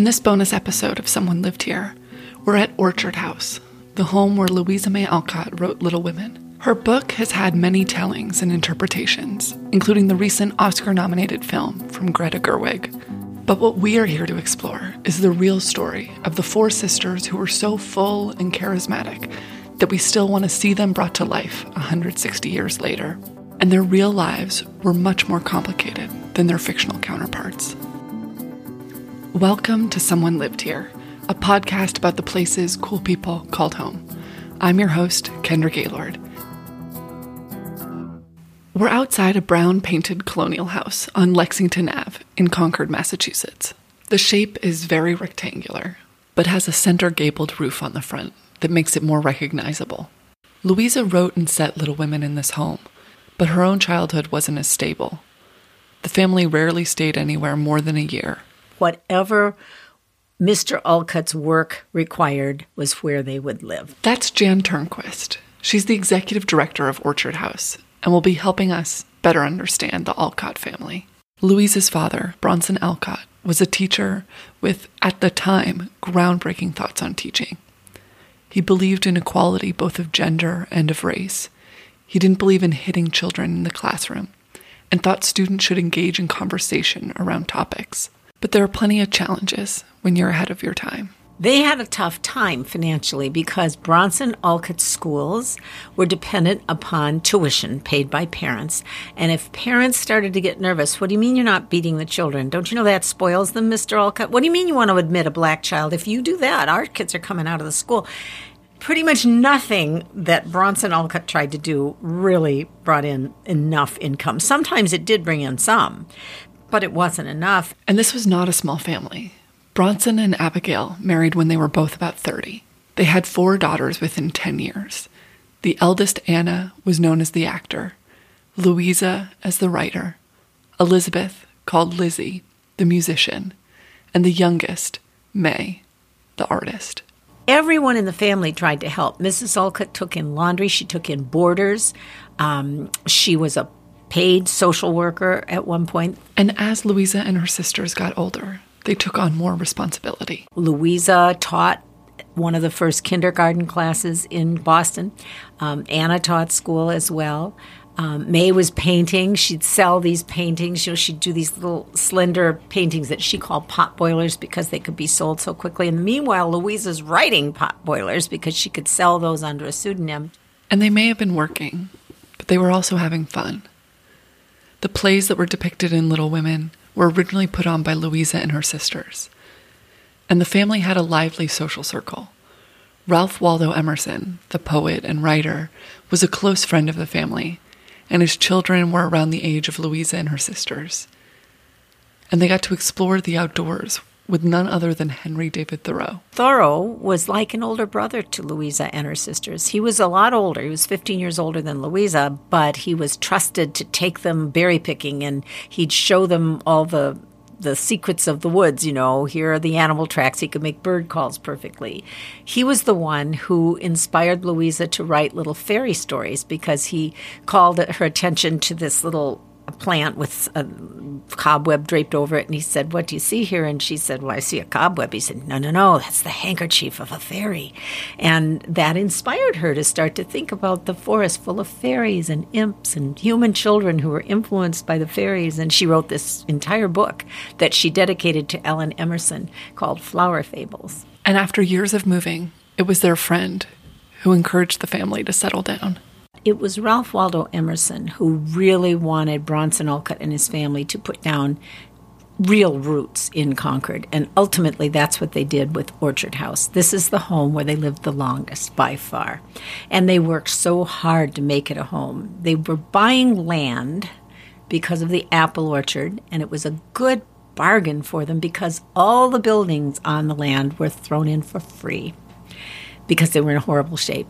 In this bonus episode of Someone Lived Here, we're at Orchard House, the home where Louisa May Alcott wrote Little Women. Her book has had many tellings and interpretations, including the recent Oscar nominated film from Greta Gerwig. But what we are here to explore is the real story of the four sisters who were so full and charismatic that we still want to see them brought to life 160 years later. And their real lives were much more complicated than their fictional counterparts. Welcome to Someone Lived Here, a podcast about the places cool people called home. I'm your host, Kendra Gaylord. We're outside a brown painted colonial house on Lexington Ave in Concord, Massachusetts. The shape is very rectangular, but has a center gabled roof on the front that makes it more recognizable. Louisa wrote and set Little Women in this home, but her own childhood wasn't as stable. The family rarely stayed anywhere more than a year. Whatever Mr. Alcott's work required was where they would live. That's Jan Turnquist. She's the executive director of Orchard House and will be helping us better understand the Alcott family. Louisa's father, Bronson Alcott, was a teacher with, at the time, groundbreaking thoughts on teaching. He believed in equality both of gender and of race. He didn't believe in hitting children in the classroom and thought students should engage in conversation around topics. But there are plenty of challenges when you're ahead of your time. They had a tough time financially because Bronson Alcott schools were dependent upon tuition paid by parents. And if parents started to get nervous, what do you mean you're not beating the children? Don't you know that spoils them, Mr. Alcott? What do you mean you want to admit a black child? If you do that, our kids are coming out of the school. Pretty much nothing that Bronson Alcott tried to do really brought in enough income. Sometimes it did bring in some, but it wasn't enough. And this was not a small family. Bronson and Abigail married when they were both about 30. They had four daughters within 10 years. The eldest, Anna, was known as the actor, Louisa as the writer, Elizabeth, called Lizzie, the musician, and the youngest, May, the artist. Everyone in the family tried to help. Mrs. Alcott took in laundry, she took in boarders. Um, she was a paid social worker at one point. And as Louisa and her sisters got older, they took on more responsibility. Louisa taught one of the first kindergarten classes in Boston. Um, Anna taught school as well. Um, May was painting. She'd sell these paintings. You know, she'd do these little slender paintings that she called pot boilers because they could be sold so quickly. And meanwhile, Louisa's writing pot boilers because she could sell those under a pseudonym. And they may have been working, but they were also having fun. The plays that were depicted in Little Women were originally put on by Louisa and her sisters. And the family had a lively social circle. Ralph Waldo Emerson, the poet and writer, was a close friend of the family, and his children were around the age of Louisa and her sisters. And they got to explore the outdoors with none other than Henry David Thoreau. Thoreau was like an older brother to Louisa and her sisters. He was a lot older. He was 15 years older than Louisa, but he was trusted to take them berry picking and he'd show them all the the secrets of the woods, you know, here are the animal tracks. He could make bird calls perfectly. He was the one who inspired Louisa to write little fairy stories because he called her attention to this little a plant with a cobweb draped over it. And he said, What do you see here? And she said, Well, I see a cobweb. He said, No, no, no, that's the handkerchief of a fairy. And that inspired her to start to think about the forest full of fairies and imps and human children who were influenced by the fairies. And she wrote this entire book that she dedicated to Ellen Emerson called Flower Fables. And after years of moving, it was their friend who encouraged the family to settle down. It was Ralph Waldo Emerson who really wanted Bronson Alcott and his family to put down real roots in Concord. And ultimately, that's what they did with Orchard House. This is the home where they lived the longest by far. And they worked so hard to make it a home. They were buying land because of the apple orchard, and it was a good bargain for them because all the buildings on the land were thrown in for free because they were in horrible shape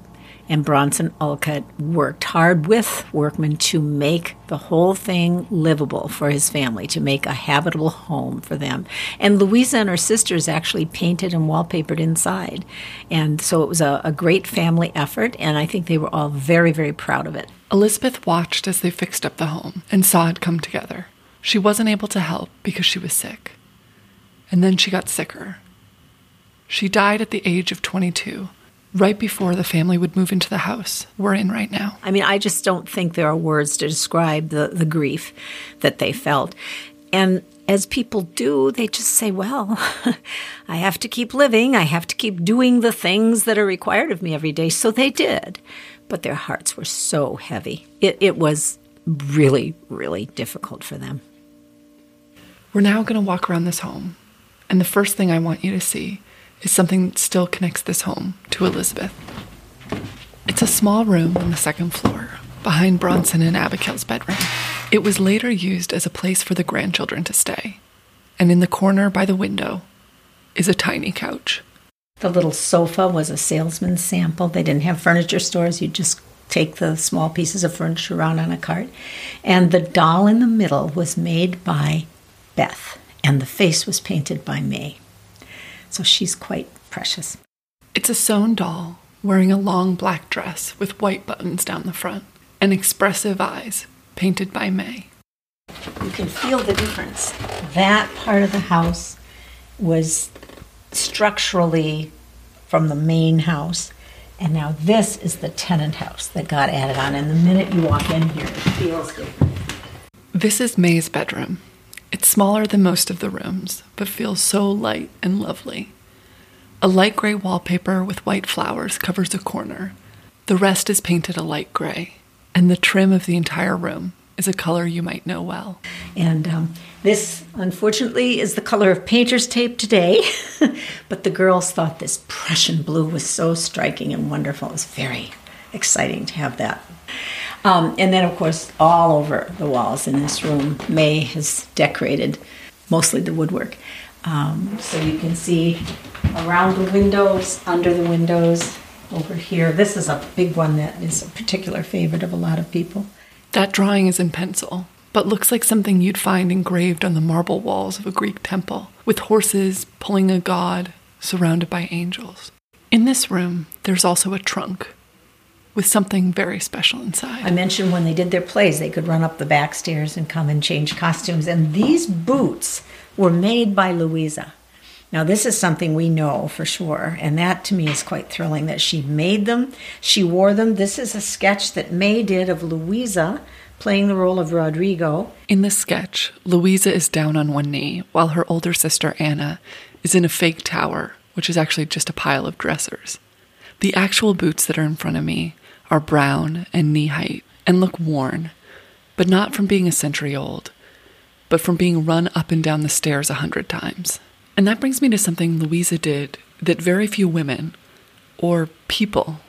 and Bronson Alcott worked hard with workmen to make the whole thing livable for his family, to make a habitable home for them. And Louisa and her sisters actually painted and wallpapered inside. And so it was a, a great family effort, and I think they were all very, very proud of it. Elizabeth watched as they fixed up the home and saw it come together. She wasn't able to help because she was sick. and then she got sicker. She died at the age of 22, right before the family would move into the house we're in right now. I mean, I just don't think there are words to describe the, the grief that they felt. And as people do, they just say, well, I have to keep living. I have to keep doing the things that are required of me every day. So they did. But their hearts were so heavy. It, it was really, really difficult for them. We're now going to walk around this home. And the first thing I want you to see is something that still connects this home to Elizabeth. It's a small room on the second floor, behind Bronson and Abigail's bedroom. It was later used as a place for the grandchildren to stay. And in the corner by the window is a tiny couch. The little sofa was a salesman's sample. They didn't have furniture stores. You just take the small pieces of furniture around on a cart. And the doll in the middle was made by Beth, and the face was painted by May. So she's quite precious. It's a sewn doll wearing a long black dress with white buttons down the front and expressive eyes painted by May. You can feel the difference. That part of the house was structurally from the main house. And now this is the tenant house that got added on. And the minute you walk in here, it feels different. This is May's bedroom. It's smaller than most of the rooms, but feels so light and lovely. A light gray wallpaper with white flowers covers a corner. The rest is painted a light gray, and the trim of the entire room is a color you might know well. And um, this, unfortunately, is the color of painter's tape today. but the girls thought this Prussian blue was so striking and wonderful. It was very exciting to have that. Um, and then, of course, all over the walls in this room, May has decorated mostly the woodwork. Um, so you can see around the windows, under the windows, over here. This is a big one that is a particular favorite of a lot of people. That drawing is in pencil, but looks like something you'd find engraved on the marble walls of a Greek temple, with horses pulling a god surrounded by angels. In this room, there's also a trunk with something very special inside. I mentioned when they did their plays, they could run up the back stairs and come and change costumes. And these boots were made by Louisa. Now, this is something we know for sure, and that to me is quite thrilling that she made them, she wore them. This is a sketch that May did of Louisa playing the role of Rodrigo. In the sketch, Louisa is down on one knee while her older sister Anna is in a fake tower, which is actually just a pile of dressers. The actual boots that are in front of me are brown and knee height and look worn, but not from being a century old, but from being run up and down the stairs a hundred times. And that brings me to something Louisa did that very few women or people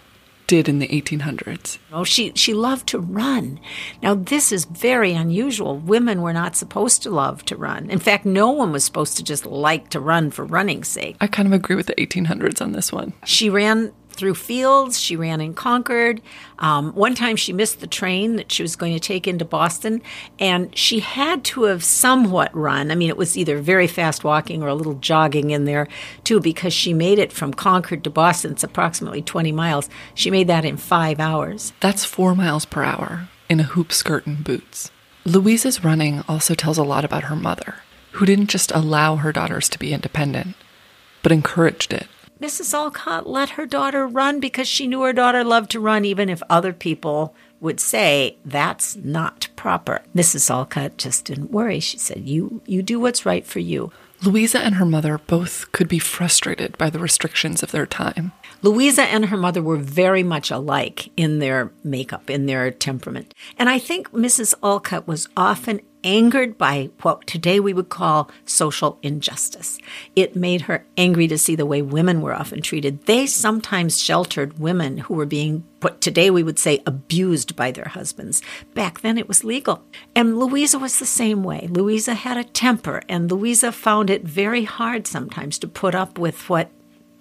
did in the 1800s. Oh, she she loved to run. Now this is very unusual. Women were not supposed to love to run. In fact, no one was supposed to just like to run for running's sake. I kind of agree with the 1800s on this one. She ran through fields. She ran in Concord. Um, one time she missed the train that she was going to take into Boston, and she had to have somewhat run. I mean, it was either very fast walking or a little jogging in there, too, because she made it from Concord to Boston. It's approximately 20 miles. She made that in five hours. That's four miles per hour in a hoop skirt and boots. Louisa's running also tells a lot about her mother, who didn't just allow her daughters to be independent, but encouraged it. Mrs. Alcott let her daughter run because she knew her daughter loved to run, even if other people would say that's not proper. Mrs. Alcott just didn't worry. She said, "You you do what's right for you." Louisa and her mother both could be frustrated by the restrictions of their time. Louisa and her mother were very much alike in their makeup, in their temperament. And I think Mrs. Alcott was often angered by what today we would call social injustice. It made her angry to see the way women were often treated. They sometimes sheltered women who were being what today we would say abused by their husbands. Back then it was legal. And Louisa was the same way. Louisa had a temper, and Louisa found it very hard sometimes to put up with what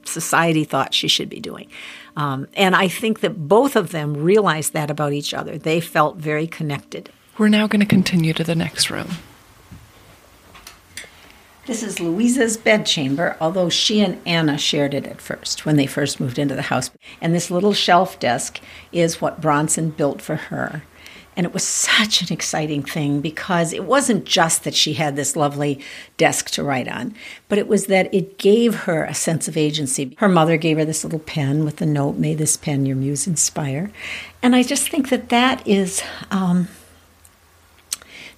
society thought she should be doing. Um, and I think that both of them realized that about each other. They felt very connected. We're now going to continue to the next room. This is Louisa's bedchamber, although she and Anna shared it at first when they first moved into the house. And this little shelf desk is what Bronson built for her. And it was such an exciting thing because it wasn't just that she had this lovely desk to write on, but it was that it gave her a sense of agency. Her mother gave her this little pen with the note, May this pen your muse inspire. And I just think that that is, um,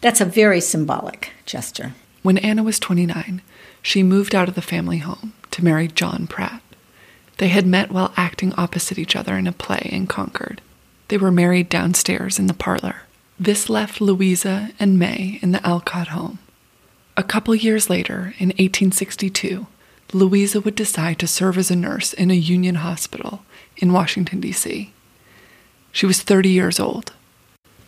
that's a very symbolic gesture. When Anna was 29, she moved out of the family home to marry John Pratt. They had met while acting opposite each other in a play in Concord. They were married downstairs in the parlor. This left Louisa and May in the Alcott home. A couple years later, in 1862, Louisa would decide to serve as a nurse in a Union hospital in Washington, D.C. She was 30 years old.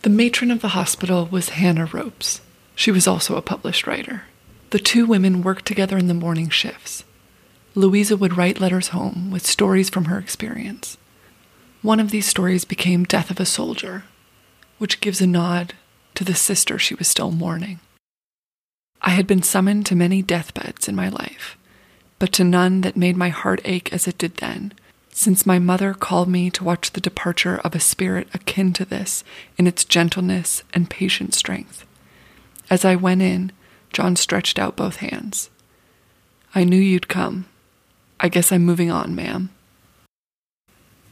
The matron of the hospital was Hannah Ropes. She was also a published writer. The two women worked together in the morning shifts. Louisa would write letters home with stories from her experience. One of these stories became Death of a Soldier, which gives a nod to the sister she was still mourning. I had been summoned to many deathbeds in my life, but to none that made my heart ache as it did then, since my mother called me to watch the departure of a spirit akin to this in its gentleness and patient strength. As I went in, John stretched out both hands. I knew you'd come. I guess I'm moving on, ma'am.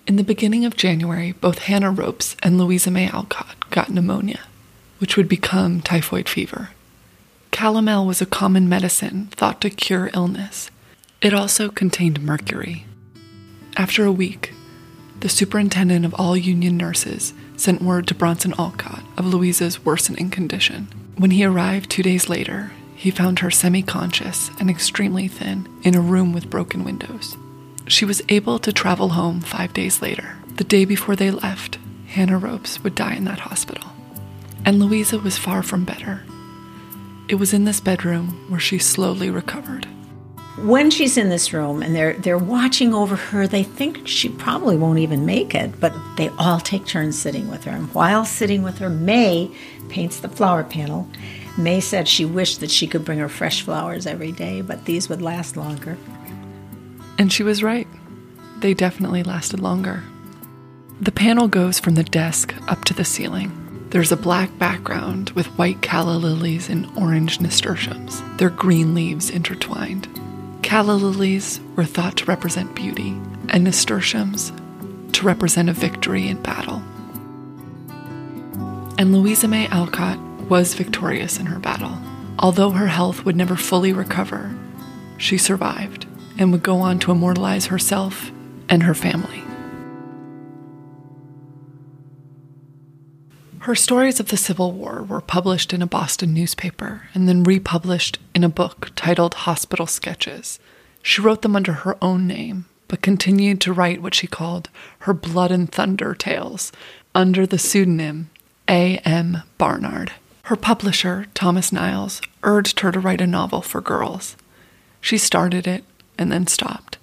In the beginning of January, both Hannah Ropes and Louisa May Alcott got pneumonia, which would become typhoid fever. Calomel was a common medicine thought to cure illness. It also contained mercury. After a week, the superintendent of all union nurses sent word to Bronson Alcott of Louisa's worsening condition. When he arrived two days later, he found her semi conscious and extremely thin in a room with broken windows. She was able to travel home five days later. The day before they left, Hannah Ropes would die in that hospital. And Louisa was far from better. It was in this bedroom where she slowly recovered. When she's in this room and they're they're watching over her, they think she probably won't even make it, but they all take turns sitting with her. And while sitting with her, May paints the flower panel. May said she wished that she could bring her fresh flowers every day, but these would last longer. And she was right. They definitely lasted longer. The panel goes from the desk up to the ceiling. There's a black background with white calla lilies and orange nasturtiums, their green leaves intertwined. Calla lilies were thought to represent beauty, and nasturtiums to represent a victory in battle. And Louisa May Alcott was victorious in her battle. Although her health would never fully recover, she survived and would go on to immortalize herself and her family. Her stories of the Civil War were published in a Boston newspaper and then republished in a book titled Hospital Sketches. She wrote them under her own name, but continued to write what she called her blood and thunder tales under the pseudonym A.M. Barnard. Her publisher, Thomas Niles, urged her to write a novel for girls. She started it and then stopped.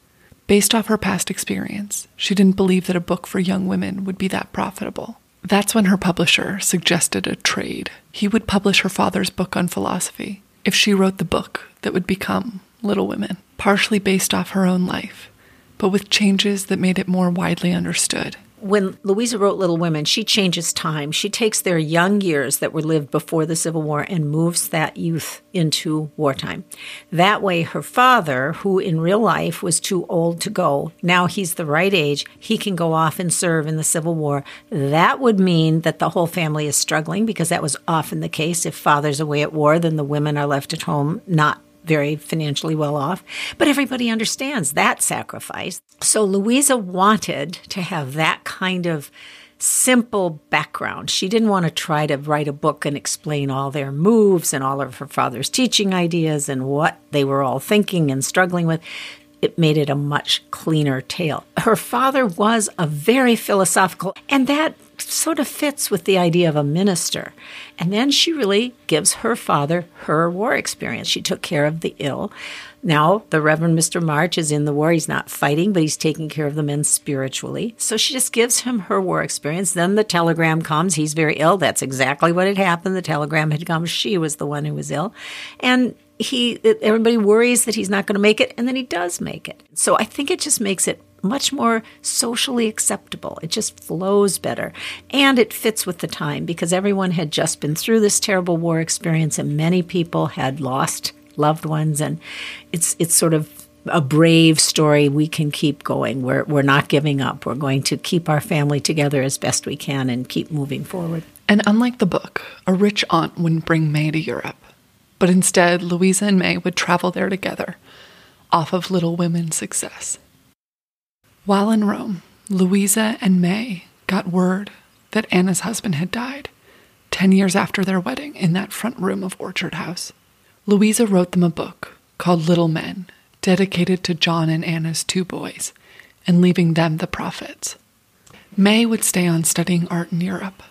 Based off her past experience, she didn't believe that a book for young women would be that profitable. That's when her publisher suggested a trade. He would publish her father's book on philosophy if she wrote the book that would become Little Women, partially based off her own life, but with changes that made it more widely understood when Louisa wrote Little Women, she changes time. She takes their young years that were lived before the Civil War and moves that youth into wartime. That way, her father, who in real life was too old to go, now he's the right age, he can go off and serve in the Civil War. That would mean that the whole family is struggling because that was often the case. If father's away at war, then the women are left at home not very financially well off. But everybody understands that sacrifice. So Louisa wanted to have that kind of simple background. She didn't want to try to write a book and explain all their moves and all of her father's teaching ideas and what they were all thinking and struggling with. It made it a much cleaner tale. Her father was a very philosophical, and that sort of fits with the idea of a minister. And then she really gives her father her war experience. She took care of the ill. Now, the Reverend Mr. March is in the war. He's not fighting, but he's taking care of the men spiritually. So she just gives him her war experience. Then the telegram comes. He's very ill. That's exactly what had happened. The telegram had come. She was the one who was ill. And he everybody worries that he's not going to make it and then he does make it so i think it just makes it much more socially acceptable. It just flows better. And it fits with the time because everyone had just been through this terrible war experience and many people had lost loved ones and it's it's sort of a brave story we can keep going. We're we're not giving up. We're going to keep our family together as best we can and keep moving forward. And unlike the book, a rich aunt wouldn't bring May to Europe. But instead, Louisa and May would travel there together, off of Little Women's success. While in Rome, Louisa and May got word that Anna's husband had died 10 years after their wedding in that front room of Orchard House. Louisa wrote them a book called Little Men, dedicated to John and Anna's two boys, and leaving them the profits. May would stay on studying art in Europe,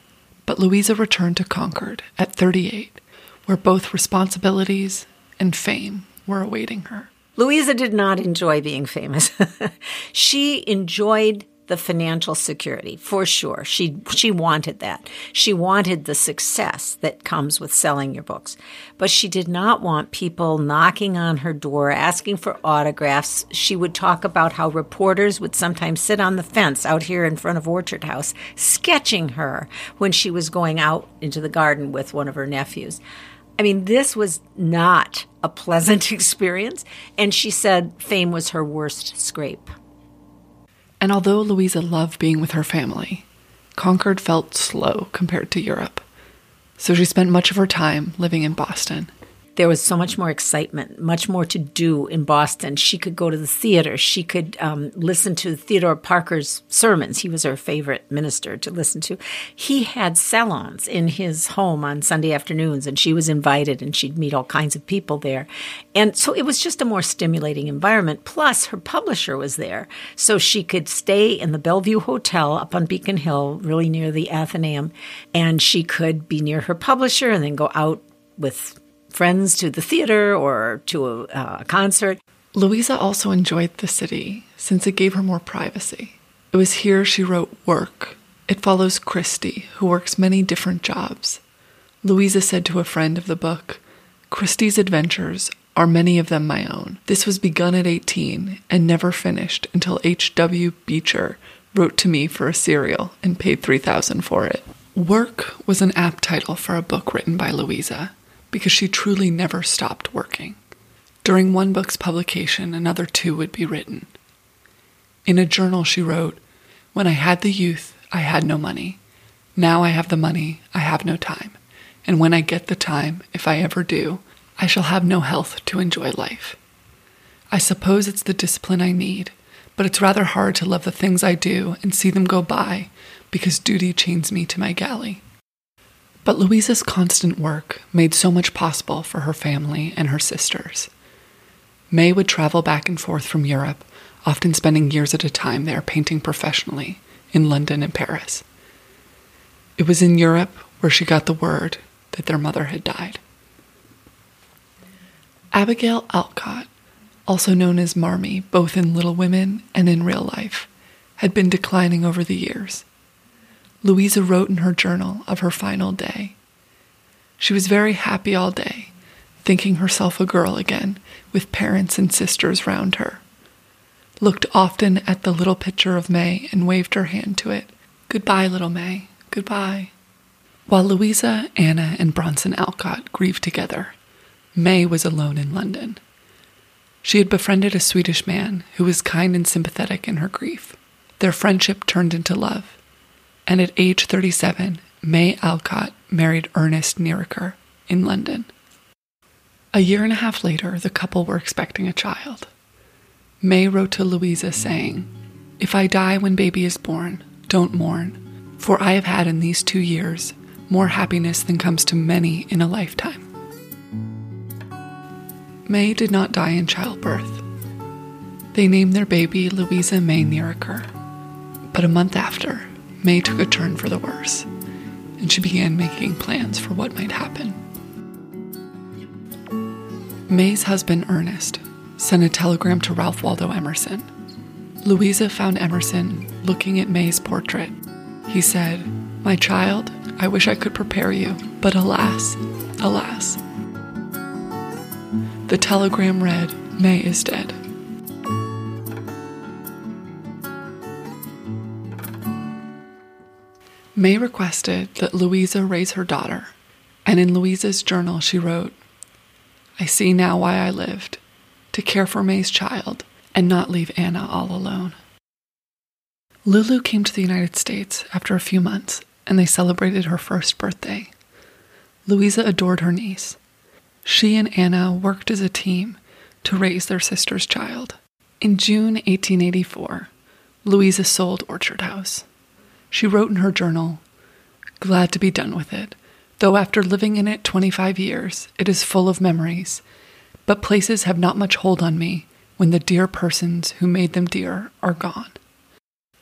but Louisa returned to Concord at 38, where both responsibilities and fame were awaiting her. Louisa did not enjoy being famous. she enjoyed the financial security for sure. She she wanted that. She wanted the success that comes with selling your books. But she did not want people knocking on her door asking for autographs. She would talk about how reporters would sometimes sit on the fence out here in front of Orchard House sketching her when she was going out into the garden with one of her nephews. I mean, this was not a pleasant experience. And she said fame was her worst scrape. And although Louisa loved being with her family, Concord felt slow compared to Europe. So she spent much of her time living in Boston there was so much more excitement, much more to do in Boston. She could go to the theater. She could um, listen to Theodore Parker's sermons. He was her favorite minister to listen to. He had salons in his home on Sunday afternoons, and she was invited, and she'd meet all kinds of people there. And so it was just a more stimulating environment. Plus, her publisher was there, so she could stay in the Bellevue Hotel up on Beacon Hill, really near the Athenaeum, and she could be near her publisher and then go out with friends to the theater or to a, uh, a concert. Louisa also enjoyed the city since it gave her more privacy. It was here she wrote Work. It follows Christy, who works many different jobs. Louisa said to a friend of the book, Christy's adventures are many of them my own. This was begun at 18 and never finished until H.W. Beecher wrote to me for a serial and paid 3000 for it. Work was an apt title for a book written by Louisa because she truly never stopped working. During one book's publication, another two would be written. In a journal, she wrote, When I had the youth, I had no money. Now I have the money, I have no time. And when I get the time, if I ever do, I shall have no health to enjoy life. I suppose it's the discipline I need, but it's rather hard to love the things I do and see them go by because duty chains me to my galley. But Louisa's constant work made so much possible for her family and her sisters. May would travel back and forth from Europe, often spending years at a time there painting professionally in London and Paris. It was in Europe where she got the word that their mother had died. Abigail Alcott, also known as Marmee both in Little Women and in real life, had been declining over the years. Louisa wrote in her journal of her final day. She was very happy all day, thinking herself a girl again, with parents and sisters round her. Looked often at the little picture of May and waved her hand to it. Goodbye, little May. Goodbye. While Louisa, Anna, and Bronson Alcott grieved together, May was alone in London. She had befriended a Swedish man who was kind and sympathetic in her grief. Their friendship turned into love and at age 37, May Alcott married Ernest Nieriker in London. A year and a half later, the couple were expecting a child. May wrote to Louisa saying, If I die when baby is born, don't mourn, for I have had in these two years more happiness than comes to many in a lifetime. May did not die in childbirth. They named their baby Louisa May Nieriker, but a month after, May took a turn for the worse, and she began making plans for what might happen. May's husband, Ernest, sent a telegram to Ralph Waldo Emerson. Louisa found Emerson looking at May's portrait. He said, My child, I wish I could prepare you, but alas, alas. The telegram read, May is dead. May requested that Louisa raise her daughter, and in Louisa's journal she wrote, I see now why I lived to care for May's child and not leave Anna all alone. Lulu came to the United States after a few months and they celebrated her first birthday. Louisa adored her niece. She and Anna worked as a team to raise their sister's child. In June 1884, Louisa sold Orchard House. She wrote in her journal, Glad to be done with it, though after living in it 25 years, it is full of memories. But places have not much hold on me when the dear persons who made them dear are gone.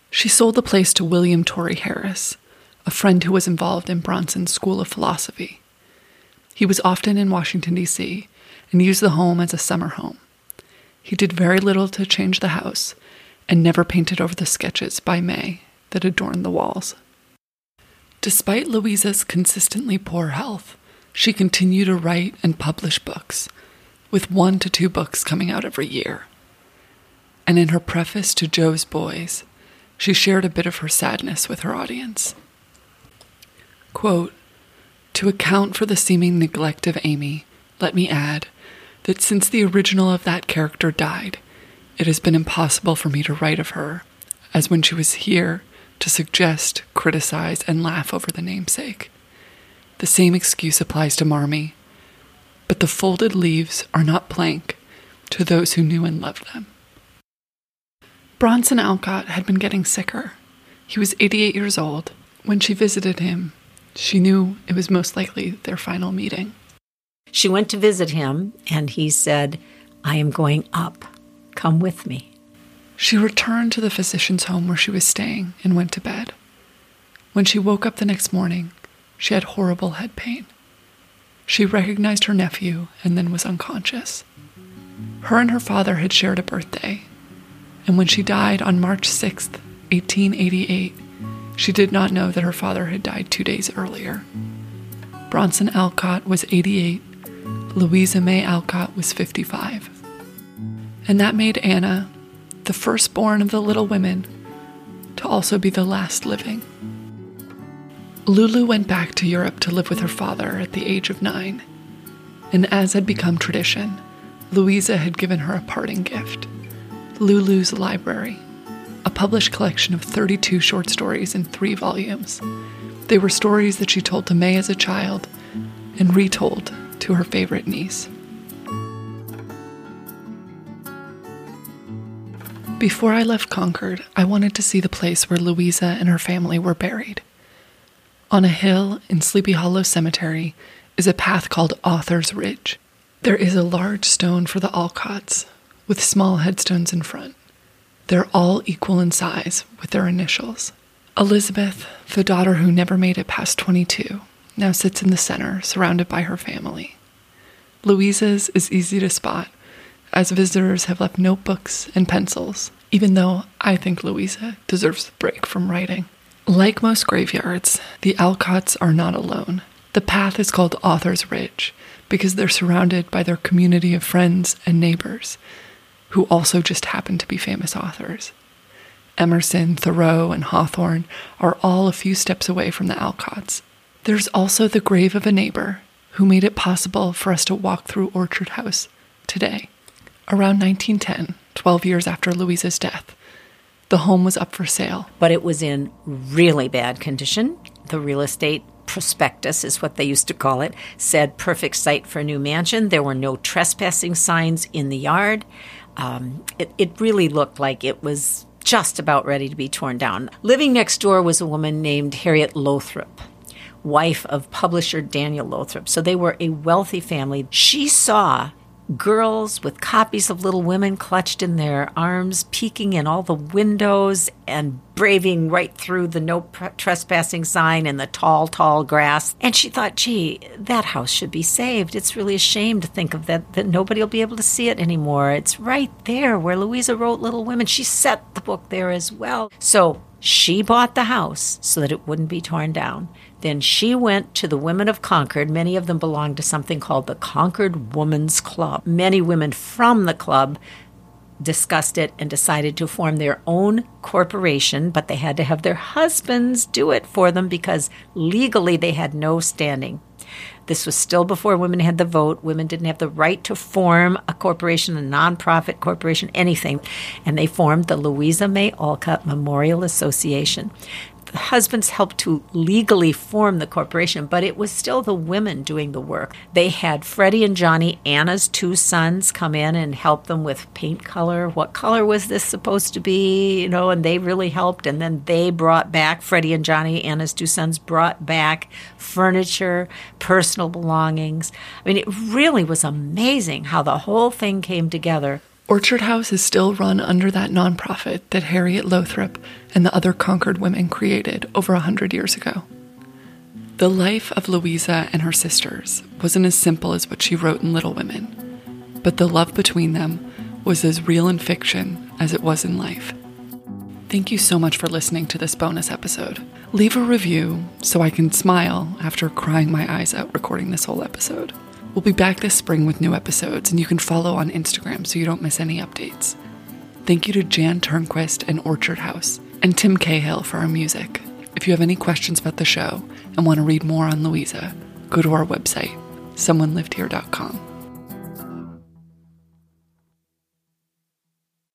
She sold the place to William Torrey Harris, a friend who was involved in Bronson's School of Philosophy. He was often in Washington, D.C., and used the home as a summer home. He did very little to change the house and never painted over the sketches by May that adorned the walls. Despite Louisa's consistently poor health, she continued to write and publish books, with one to two books coming out every year. And in her preface to Jo's Boys, she shared a bit of her sadness with her audience. Quote, to account for the seeming neglect of Amy, let me add that since the original of that character died, it has been impossible for me to write of her, as when she was here to suggest, criticize, and laugh over the namesake. The same excuse applies to Marmee, but the folded leaves are not blank to those who knew and loved them. Bronson Alcott had been getting sicker. He was 88 years old. When she visited him, she knew it was most likely their final meeting. She went to visit him, and he said, I am going up. Come with me. She returned to the physician's home where she was staying and went to bed. When she woke up the next morning, she had horrible head pain. She recognized her nephew and then was unconscious. Her and her father had shared a birthday, and when she died on March 6, 1888, she did not know that her father had died two days earlier. Bronson Alcott was 88, Louisa May Alcott was 55. And that made Anna, the firstborn of the Little Women, to also be the last living. Lulu went back to Europe to live with her father at the age of nine, and as had become tradition, Louisa had given her a parting gift Lulu's Library, a published collection of 32 short stories in three volumes. They were stories that she told to May as a child and retold to her favorite niece. Before I left Concord, I wanted to see the place where Louisa and her family were buried. On a hill in Sleepy Hollow Cemetery is a path called Author's Ridge. There is a large stone for the Alcotts, with small headstones in front. They're all equal in size with their initials. Elizabeth, the daughter who never made it past 22, now sits in the center, surrounded by her family. Louisa's is easy to spot, as visitors have left notebooks and pencils, even though I think Louisa deserves a break from writing. Like most graveyards, the Alcotts are not alone. The path is called Author's Ridge because they're surrounded by their community of friends and neighbors who also just happen to be famous authors. Emerson, Thoreau, and Hawthorne are all a few steps away from the Alcotts. There's also the grave of a neighbor who made it possible for us to walk through Orchard House today. Around 1910, 12 years after Louisa's death, the home was up for sale. But it was in really bad condition. The real estate prospectus is what they used to call it said perfect site for a new mansion. There were no trespassing signs in the yard um, it, it really looked like it was just about ready to be torn down. Living next door was a woman named Harriet Lothrop, wife of publisher Daniel Lothrop. So they were a wealthy family. She saw girls with copies of Little Women clutched in their arms, peeking in all the windows and braving right through the no trespassing sign and the tall, tall grass. And she thought, gee, that house should be saved. It's really a shame to think of that, that nobody will be able to see it anymore. It's right there where Louisa wrote Little Women. She set the book there as well. So she bought the house so that it wouldn't be torn down. Then she went to the women of Concord. Many of them belonged to something called the Concord Women's Club. Many women from the club discussed it and decided to form their own corporation, but they had to have their husbands do it for them because legally they had no standing. This was still before women had the vote. Women didn't have the right to form a corporation, a nonprofit corporation, anything. And they formed the Louisa May Alcott Memorial Association the husbands helped to legally form the corporation, but it was still the women doing the work. They had Freddie and Johnny, Anna's two sons, come in and help them with paint color. What color was this supposed to be? You know, and they really helped. And then they brought back, Freddie and Johnny, Anna's two sons, brought back furniture, personal belongings. I mean, it really was amazing how the whole thing came together Orchard House is still run under that nonprofit that Harriet Lothrop and the other Concord women created over a hundred years ago. The life of Louisa and her sisters wasn't as simple as what she wrote in Little Women, but the love between them was as real in fiction as it was in life. Thank you so much for listening to this bonus episode. Leave a review so I can smile after crying my eyes out recording this whole episode. We'll be back this spring with new episodes, and you can follow on Instagram so you don't miss any updates. Thank you to Jan Turnquist and Orchard House, and Tim Cahill for our music. If you have any questions about the show and want to read more on Louisa, go to our website, someonelivedhere.com.